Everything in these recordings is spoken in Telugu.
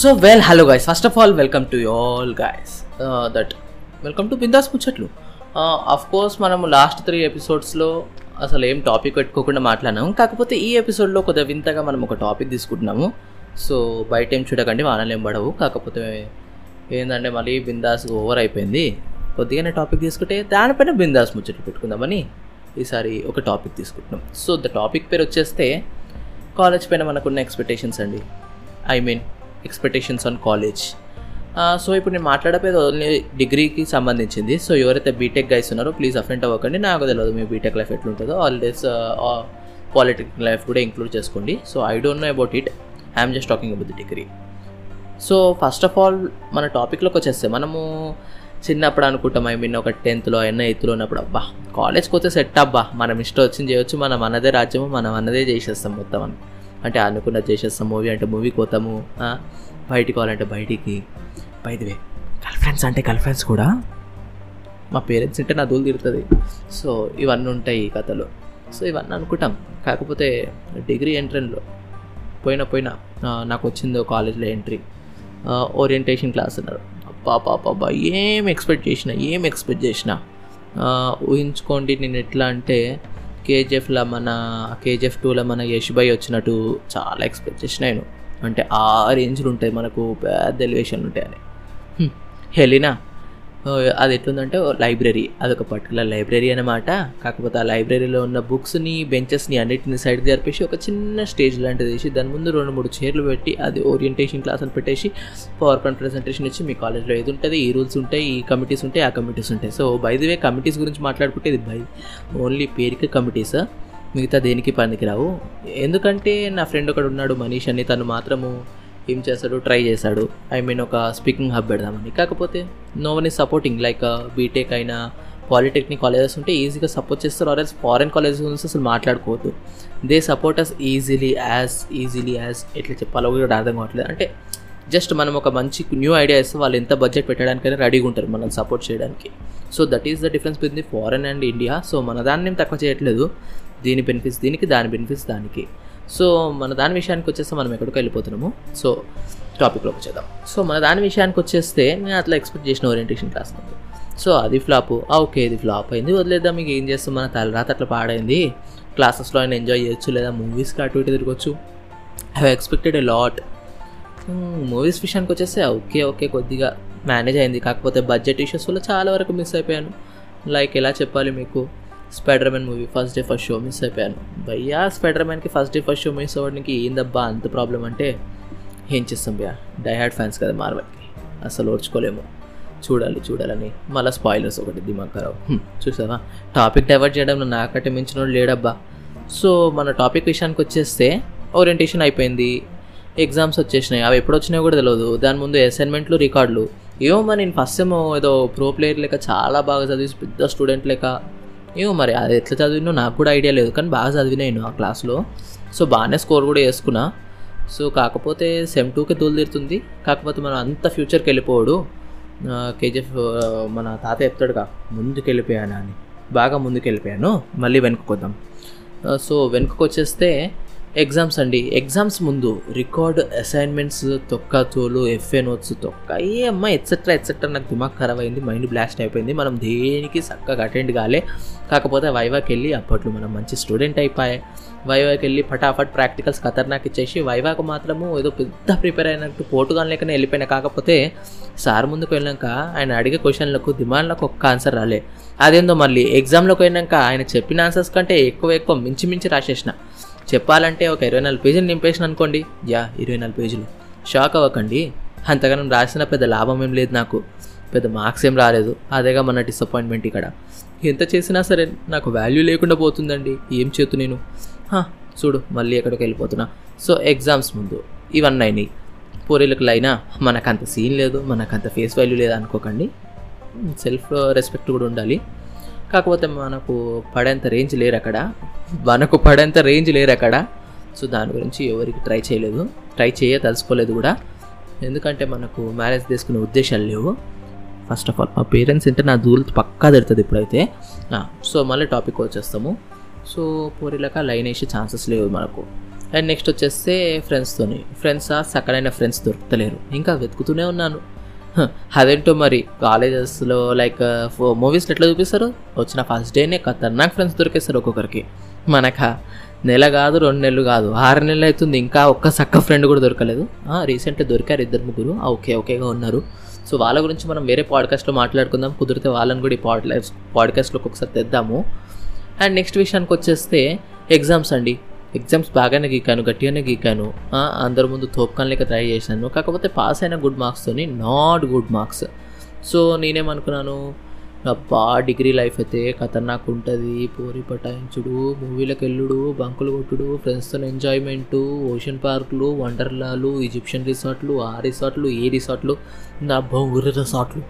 So well hello guys first of all welcome to all guys that welcome to Bindaas Muchatlu of course మనము లాస్ట్ త్రీ ఎపిసోడ్స్లో అసలు ఏం టాపిక్ పెట్టుకోకుండా మాట్లాడినాము. కాకపోతే ఈ ఎపిసోడ్లో కొద్దిగా వింతగా మనం ఒక టాపిక్ తీసుకుంటున్నాము. సో బయట ఏం చూడకండి వానలేం పడవు. కాకపోతే ఏంటంటే మళ్ళీ బిందాస్ ఓవర్ అయిపోయింది. కొద్దిగానే టాపిక్ తీసుకుంటే దానిపైన బిందాస్ ముచ్చట్లు పెట్టుకుందామని ఈసారి ఒక టాపిక్ తీసుకుంటున్నాం. సో ద టాపిక్ పేరు వచ్చేస్తే కాలేజ్ పైన మనకున్న ఎక్స్పెక్టేషన్స్ అండి. I mean expectations on college. So ఇప్పుడు నేను మాట్లాడపోయేది ఓన్లీ డిగ్రీకి సంబంధించింది. సో ఎవరైతే బీటెక్ గైస్ ఉన్నారో ప్లీజ్ అఫెంట్ అవ్వకండి. నాకు తెలియదు మీ బీటెక్ లైఫ్ ఎట్లుంటుందో. ఆల్డేస్ పాలిటెక్నిక్ లైఫ్ కూడా ఇంక్లూడ్ చేసుకోండి. So I don't know about it I'm just talking about the degree so first of all మన టాపిక్లోకి వచ్చేస్తే మనము చిన్నప్పుడు అనుకుంటాం ఐ మీన్ ఒక టెన్త్లో అయినా ఎయిత్లో ఉన్నప్పుడు అబ్బా కాలేజ్కి వస్తే సెట్ అబ్బా మనం ఇష్టం వచ్చింది చేయొచ్చు మనం మనదే రాజ్యము మనం అన్నదే చేసేస్తాం మొత్తం అని అంటే అనుకున్న చేసేస్తాం మూవీ అంటే మూవీకి పోతాము బయటికి పోవాలంటే బయటికి. బయటివే గర్ల్ ఫ్రెండ్స్ అంటే గర్ల్ ఫ్రెండ్స్ కూడా మా పేరెంట్స్ అంటే నా దూలు తిరుగుతుంది. సో ఇవన్నీ ఉంటాయి ఈ కథలు. సో ఇవన్నీ అనుకుంటాం. కాకపోతే డిగ్రీ ఎంట్రన్లో పోయిన పోయిన నాకు వచ్చింది కాలేజ్లో ఎంట్రీ ఓరియంటేషన్ క్లాస్ అన్నారు. పాపా పాపా ఏం ఎక్స్పెక్ట్ చేసిన ఏం ఎక్స్పెక్ట్ చేసిన ఊహించుకోండి నేను ఎట్లా అంటే కేజీఎఫ్లో మన కేజీఎఫ్ టూలో మన యష్ బై వచ్చినట్టు చాలా ఎక్స్పెక్ట్ చేసిన నేను. అంటే ఆ రేంజ్లు ఉంటాయి మనకు పెద్ద ఎలివేషన్లు ఉంటాయని. హెలినా? అది ఎట్లుందంటే ఓ లైబ్రరీ. అదొక పర్టికులర్ లైబ్రరీ అనమాట కాకపోతే ఆ లైబ్రరీలో ఉన్న బుక్స్ని బెంచెస్ని అన్నిటిని సైడ్ జరిపేసి ఒక చిన్న స్టేజ్ లాంటిది వేసి దాని ముందు రెండు మూడు చైర్లు పెట్టి అది ఓరియంటేషన్ క్లాస్ అని పెట్టేసి పవర్ పాయింట్ ప్రెజెంటేషన్ ఇచ్చి మీ కాలేజ్లో ఏది ఉంటుంది ఈ రూల్స్ ఉంటాయి ఈ కమిటీస్ ఉంటాయి ఆ కమిటీస్ ఉంటాయి. So by the way committees గురించి మాట్లాడుకుంటే ఇది బై. ఓన్లీ పేరుకి కమిటీస్. మిగతా దేనికి పనికిరావు. ఎందుకంటే నా ఫ్రెండ్ ఒకడు ఉన్నాడు మనీష్ అని తను మాత్రము ఏం చేస్తాడు ట్రై చేశాడు. ఐ మీన్ ఒక స్పీకింగ్ హబ్ పెడదామని. కాకపోతే నో వన్ ఈ సపోర్టింగ్ లైక్ బీటెక్ అయినా పాలిటెక్నిక్ కాలేజెస్ ఉంటే ఈజీగా సపోర్ట్ చేస్తారు. ఆర్ఎస్ ఫారెన్ కాలేజెస్ గురించి అసలు మాట్లాడుకోవద్దు. They support us easily as easily as ఎట్లా చెప్పాలో కూడా అర్థం కావట్లేదు. అంటే జస్ట్ మనం ఒక మంచి న్యూ ఐడియా ఇస్తే వాళ్ళు ఎంత బడ్జెట్ పెట్టడానికైనా రెడీగా ఉంటారు మనం సపోర్ట్ చేయడానికి. So that is the difference between foreign and India so మన దాన్ని ఏం తక్కువ చేయట్లేదు. దీని బెనిఫిట్స్ దీనికి దాని బెనిఫిట్స్ దానికి. సో మన దాని విషయానికి వచ్చేస్తే మనం ఎక్కడికి వెళ్ళిపోతున్నాము. సో టాపిక్లోకి వచ్చేద్దాం. సో మన దాని విషయానికి వచ్చేస్తే నేను అట్లా ఎక్స్పెక్ట్ చేసిన ఓరియంటేషన్ క్లాస్ సో అది ఫ్లాప్ ఓకే ఇది ఫ్లాప్ అయింది. వదిలేద్దాం మీకు ఏం చేస్తాం? మన తలరాత అట్లా పాడైంది. క్లాసెస్లో అయినా ఎంజాయ్ చేయొచ్చు లేదా మూవీస్కి అటు ఇటు తిరగచ్చు. I expected a lot movies విషయానికి వచ్చేస్తే ఓకే ఓకే కొద్దిగా మేనేజ్ అయింది. కాకపోతే బడ్జెట్ ఇష్యూస్ వల్ల చాలా వరకు మిస్ అయిపోయాను. లైక్ ఎలా చెప్పాలి మీకు? Spider Man movie first day first show miss అయిపోయాను. భయ్యా spider మ్యాన్కి first day first show miss అవ్వడానికి ఏందబ్బా అంత ప్రాబ్లం అంటే ఏం చేస్తాం భయ్యా? డైహార్డ్ ఫ్యాన్స్ కదా మార్వల్కి అసలు ఓర్చుకోలేము. చూడాలి చూడాలని. మళ్ళీ స్పాయిలర్స్ ఒకటి దిమాగ్ ఖరాబ్. చూసావా? టాపిక్ డైవర్ట్ చేయడం నాకంటే మించిన వాడు లేడబ్బా. సో మన టాపిక్ విషయానికి వచ్చేస్తే ఓరియంటేషన్ అయిపోయింది. ఎగ్జామ్స్ వచ్చేసినాయి. అవి ఎప్పుడు వచ్చినాయో కూడా తెలియదు దాని ముందు అసైన్మెంట్లు రికార్డులు ఏమో మరి నేను ఫస్ట్ ఏమో ఏదో ప్రో ప్లేయర్ లెక్క చాలా బాగా చదివి పెద్ద స్టూడెంట్ లెక్క ఏమో మరి అది ఎట్లా చదివినో నాకు కూడా ఐడియా లేదు కానీ బాగా చదివినా నేను ఆ క్లాస్లో. సో బాగానే స్కోర్ కూడా వేసుకున్నా సో కాకపోతే సెమ్ టూకి తోలుదిరుతుంది కాకపోతే మనం అంత ఫ్యూచర్కి వెళ్ళిపోవడు కేజీఎఫ్ మన తాత చెప్తాడుగా ముందుకు వెళ్ళిపోయాను అని. బాగా ముందుకు వెళ్ళిపోయాను మళ్ళీ వెనుకకు వద్దాం. సో వెనుకకు వచ్చేస్తే ఎగ్జామ్స్ అండి. ఎగ్జామ్స్ ముందు రికార్డ్ అసైన్మెంట్స్ తొక్క తోలు ఎఫ్ఏ నోట్స్ తొక్క ఏ అమ్మ ఎట్సెట్రా ఎట్సెట్రా నాకు దిమాగ్ ఖరాబ్ అయింది మైండ్ బ్లాస్ట్ అయిపోయింది. మనం దేనికి చక్కగా అటెండ్ కాలే. కాకపోతే వైవాకి వెళ్ళి అప్పట్లో మనం మంచి స్టూడెంట్ అయిపోయాయి వైవాకి వెళ్ళి ఫటాఫట్ ప్రాక్టికల్స్ ఖతర్నాక్ ఇచ్చేసి వైవాకు మాత్రము ఏదో పెద్ద ప్రిపేర్ అయినట్టు పోటుగాన్ లేకనే వెళ్ళిపోయినా. కాకపోతే సార్ ముందుకు వెళ్ళాక ఆయన అడిగే క్వశ్చన్లకు దిమాండ్లకు ఒక్క ఆన్సర్ రాలే. అదేందో మళ్ళీ ఎగ్జామ్లోకి వెళ్ళాక ఆయన చెప్పిన ఆన్సర్స్ కంటే ఎక్కువ ఎక్కువ మించి మించి రాసేసిన. చెప్పాలంటే ఒక ఇరవై నాలుగు పేజీలు నింపేసిన అనుకోండి. యా ఇరవై నాలుగు పేజీలు. షాక్ అవ్వకండి. అంతగానం రాసిన పెద్ద లాభం ఏం లేదు నాకు. పెద్ద మార్క్స్ ఏం రాలేదు. అదేగా మన డిసప్పాయింట్మెంట్ ఇక్కడ. ఎంత చేసినా సరే నాకు వాల్యూ లేకుండా పోతుందండి. ఏం చేతు నేను? హా, చూడు మళ్ళీ ఎక్కడికి వెళ్ళిపోతున్నా. సో ఎగ్జామ్స్ ముందు ఇవన్నీ అయినాయి. పూరీలకు లైనా మనకంత సీన్ లేదు మనకంత ఫేస్ వాల్యూ లేదు అనుకోకండి. Hmm, సెల్ఫ్ రెస్పెక్ట్ uh, కూడా ఉండాలి. కాకపోతే మనకు పడేంత రేంజ్ లేరు అక్కడ. మనకు పడేంత రేంజ్ లేరు అక్కడ. సో దాని గురించి ఎవరికి ట్రై చేయలేదు. ట్రై చేయ తలుసుకోలేదు కూడా. ఎందుకంటే మనకు మ్యారేజ్ తీసుకునే ఉద్దేశాలు లేవు. ఫస్ట్ ఆఫ్ ఆల్ మా పేరెంట్స్ అంటే నా దూలు పక్కా తిడుతుంది ఇప్పుడైతే. సో మళ్ళీ టాపిక్ వచ్చేస్తాము. సో పూరిలక లైన్ వేసే ఛాన్సెస్ లేవు మనకు. అండ్ నెక్స్ట్ వచ్చేస్తే ఫ్రెండ్స్తోని ఫ్రెండ్స్ సక్కడైన ఫ్రెండ్స్ దొరుకుతలేరు. ఇంకా వెతుకుతూనే ఉన్నాను. అదేంటో మరి? కాలేజెస్లో లైక్ మూవీస్లో ఎట్లా చూపిస్తారు? వచ్చిన ఫస్ట్ డేనే ఖతర్నాక్ ఫ్రెండ్స్ దొరికేస్తారు ఒక్కొక్కరికి. మనక? నెల కాదు రెండు నెలలు కాదు ఆరు నెలలు అవుతుంది ఇంకా ఒక్క సక్క ఫ్రెండ్ కూడా దొరకలేదు. రీసెంట్గా దొరికారు ఇద్దరు ముగ్గురు. ఓకే ఓకేగా ఉన్నారు. సో వాళ్ళ గురించి మనం వేరే పాడ్కాస్ట్లో మాట్లాడుకుందాం. కుదిరితే వాళ్ళని కూడా ఈ పాడ్ పాడ్కాస్ట్లోకి ఒకసారి తెద్దాము. అండ్ నెక్స్ట్ విషయానికి వచ్చేస్తే ఎగ్జామ్స్ అండి. ఎగ్జామ్స్ బాగానే గీకాను గట్టిగానే గీకాను. అందరి ముందు తోపుకాన్ లేక ట్రై చేశాను. కాకపోతే పాస్ అయిన గుడ్ మార్క్స్తోని నాట్ గుడ్ మార్క్స్ సో నేనేమనుకున్నాను అబ్బా డిగ్రీ లైఫ్ అయితే ఖతర్నాక్ ఉంటుంది. పోరి పటాయించుడు మూవీలకు వెళ్ళుడు బంకులు కొట్టుడు ఫ్రెండ్స్తో ఎంజాయ్మెంటు ఓషన్ పార్కులు వండర్లాలు ఈజిప్షియన్ రిసార్ట్లు ఆ రిసార్ట్లు ఈ రిసార్ట్లు నా ఊరి రిసార్ట్లు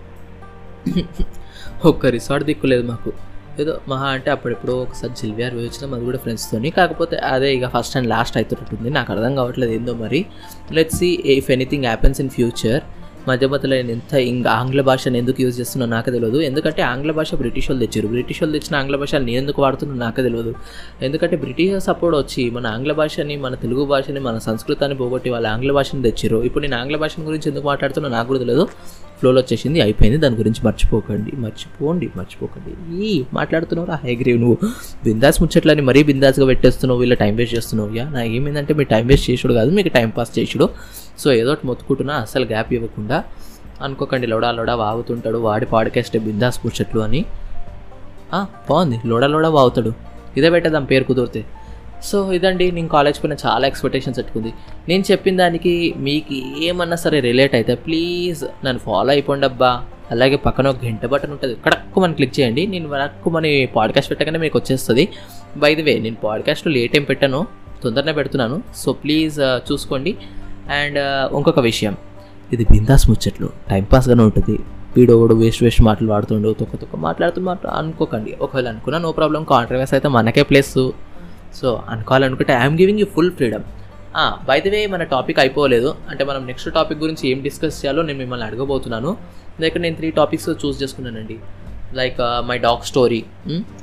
ఒక్క రిసార్ట్ దిక్కులేదు మాకు. ఏదో మహా అంటే అప్పుడెప్పుడో ఒకసారి జిల్వియార్ వేయించడం అది కూడా ఫ్రెండ్స్తోని కాకపోతే అదే ఇక ఫస్ట్ అండ్ లాస్ట్ అవుతుంటుంది నాకు అర్థం కావట్లేదు ఏందో మరి. Let see if anything happens in future మధ్య మధ్యలో నేను ఎంత ఇంకా ఆంగ్ల భాషను ఎందుకు యూజ్ చేస్తున్నా నాకు తెలియదు ఎందుకంటే ఆంగ్ల భాష బ్రిటిష్ వాళ్ళు తెచ్చారు బ్రిటిష్ వాళ్ళు తెచ్చిన ఆంగ్ల భాష నేను ఎందుకు వాడుతున్నా నాకు తెలియదు ఎందుకంటే బ్రిటిషర్స్ అప్పుడు వచ్చి మన ఆంగ్ల భాషని మన తెలుగు భాషని మన సంస్కృతాన్ని పోగొట్టి వాళ్ళ ఆంగ్ల భాషని తెచ్చారు ఇప్పుడు నేను ఆంగ్ల భాష గురించి ఎందుకు మాట్లాడుతున్నా నాకు కూడా తెలియదు ఫ్లోలో వచ్చేసింది అయిపోయింది. దాని గురించి మర్చిపోకండి మర్చిపోండి మర్చిపోకండి. ఈ మాట్లాడుతున్నావు హై గ్రీవ్ నువ్వు. బిందాస్ ముచ్చట్లని మరీ బిందాస్గా పెట్టేస్తున్నావు వీళ్ళ టైం వేస్ట్ చేస్తున్నావు. యా నా ఏమైందంటే మీరు టైం వేస్ట్ చేసుడు కాదు మీకు టైం పాస్ చేసుడు సో ఏదో ఒకటి మొత్తుకుంటున్నా అసలు గ్యాప్ ఇవ్వకుండా. అనుకోకండి లోడా లోడా వాగుతుంటాడు వాడి పాడ్కాస్ట్ బిందాస్ ముచ్చట్లు అని బాగుంది. లోడా లోడా వాగుతాడు. ఇదే పెట్టేద్దాం పేరు కుదిరితే. సో ఇదండి నేను కాలేజ్ పైన చాలా ఎక్స్పెక్టేషన్స్ పెట్టుకుంది. నేను చెప్పిన దానికి మీకు ఏమన్నా సరే రిలేట్ అయితే ప్లీజ్ నన్ను ఫాలో అయిపోండి అబ్బా. అలాగే పక్కన ఒక గంట బటన్ ఉంటుంది. కడక్కు మనం క్లిక్ చేయండి. నేను వరకు మన పాడ్కాస్ట్ పెట్టగానే మీకు వచ్చేస్తుంది. బై ది వే నేను పాడ్కాస్ట్లో లేట్ ఏం పెట్టాను. తొందరనే పెడుతున్నాను. సో ప్లీజ్ చూసుకోండి. అండ్ ఇంకొక విషయం. ఇది బిందాస్ ముచ్చట్లు. టైంపాస్గానే ఉంటుంది. వీడోడు వేస్ట్ వేస్ట్ మాటలు వాడుతుండు తొక్క తొక్క మాట్లాడుతూ మాట్లా అనుకోకండి. ఒకవేళ అనుకున్నా నో ప్రాబ్లం కాంట్రవర్స్ అయితే మనకే place so అనుకోవాలనుకుంటే I'm giving you full freedom by the way మన టాపిక్ అయిపోలేదు. అంటే మనం నెక్స్ట్ టాపిక్ గురించి ఏం డిస్కస్ చేయాలో నేను మిమ్మల్ని అడగబోతున్నాను. లైక్ నేను త్రీ టాపిక్స్ చూస్ చేసుకున్నానండి. Like my dog story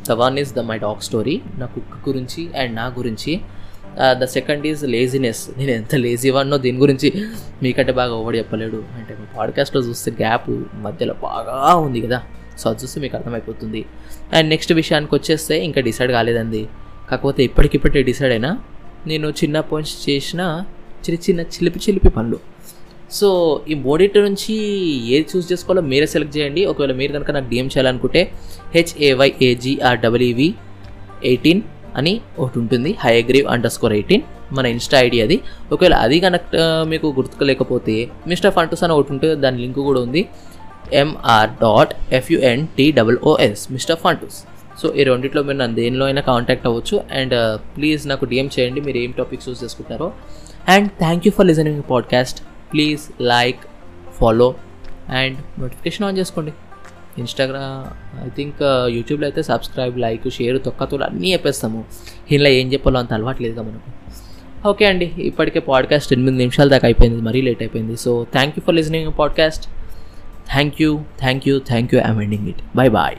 the one is the my dog story నా కుక్క గురించి అండ్ నా గురించి. ద సెకండ్ ఈజ్ లేజినెస్ నేను ఎంత లేజీ వాడినో దీని గురించి మీకంటే బాగా ఓడి చెప్పలేడు. అంటే మీ పాడ్కాస్ట్లో చూస్తే గ్యాప్ మధ్యలో బాగా ఉంది కదా. సో అది చూస్తే మీకు అర్థమైపోతుంది. అండ్ నెక్స్ట్ విషయానికి వచ్చేస్తే ఇంకా డిసైడ్ కాలేదండి. కాకపోతే ఇప్పటికిప్పటికే డిసైడ్ అయినా నేను చిన్న పాయింట్స్ చేసిన చిన్న చిన్న చిలిపి చిలిపి పనులు. సో ఈ మూడింటి నుంచి ఏది చూస్ చేసుకోవాలో మీరే సెలెక్ట్ చేయండి. ఒకవేళ మీరు కనుక నాకు డిఎం చేయాలనుకుంటే హెచ్ఏవైఏజిఆర్డబ్ల్యూవి ఎయిటీన్ అని ఒకటి ఉంటుంది. హైగ్రీవ్ అండర్ స్కోర్ ఎయిటీన్ మన ఇన్స్టా ఐడి అది. ఒకవేళ అది కనెక్ట్ మీకు గుర్తుకోలేకపోతే మిస్టర్ ఫంటూస్ అని ఒకటి ఉంటుంది. దాని లింక్ కూడా ఉంది. MR dot FUN T double mister Funtoos. So ఈ రెండిట్లో మీరు నన్ను దేనిలో అయినా కాంటాక్ట్ అవ్వచ్చు. అండ్ ప్లీజ్ నాకు డిఎం చేయండి. మీరు ఏం టాపిక్స్ చూస్ చేసుకుంటారో. And thank you for listening podcast please like follow and notification on చేసుకోండి. ఇన్స్టాగ్రామ్ ఐ థింక్ యూట్యూబ్లో అయితే సబ్స్క్రైబ్ లైక్ షేర్ తొక్కతులు అన్నీ చెప్పేస్తాము. ఇంట్లో ఏం చెప్పాలో అంత అలవాట్లేదుగా మనకు. ఓకే అండి ఇప్పటికే పాడ్కాస్ట్ ఎనిమిది నిమిషాల దాకా అయిపోయింది మరీ లేట్ అయిపోయింది. So thank you for listening podcast thank you thank you thank you I'm ending it bye bye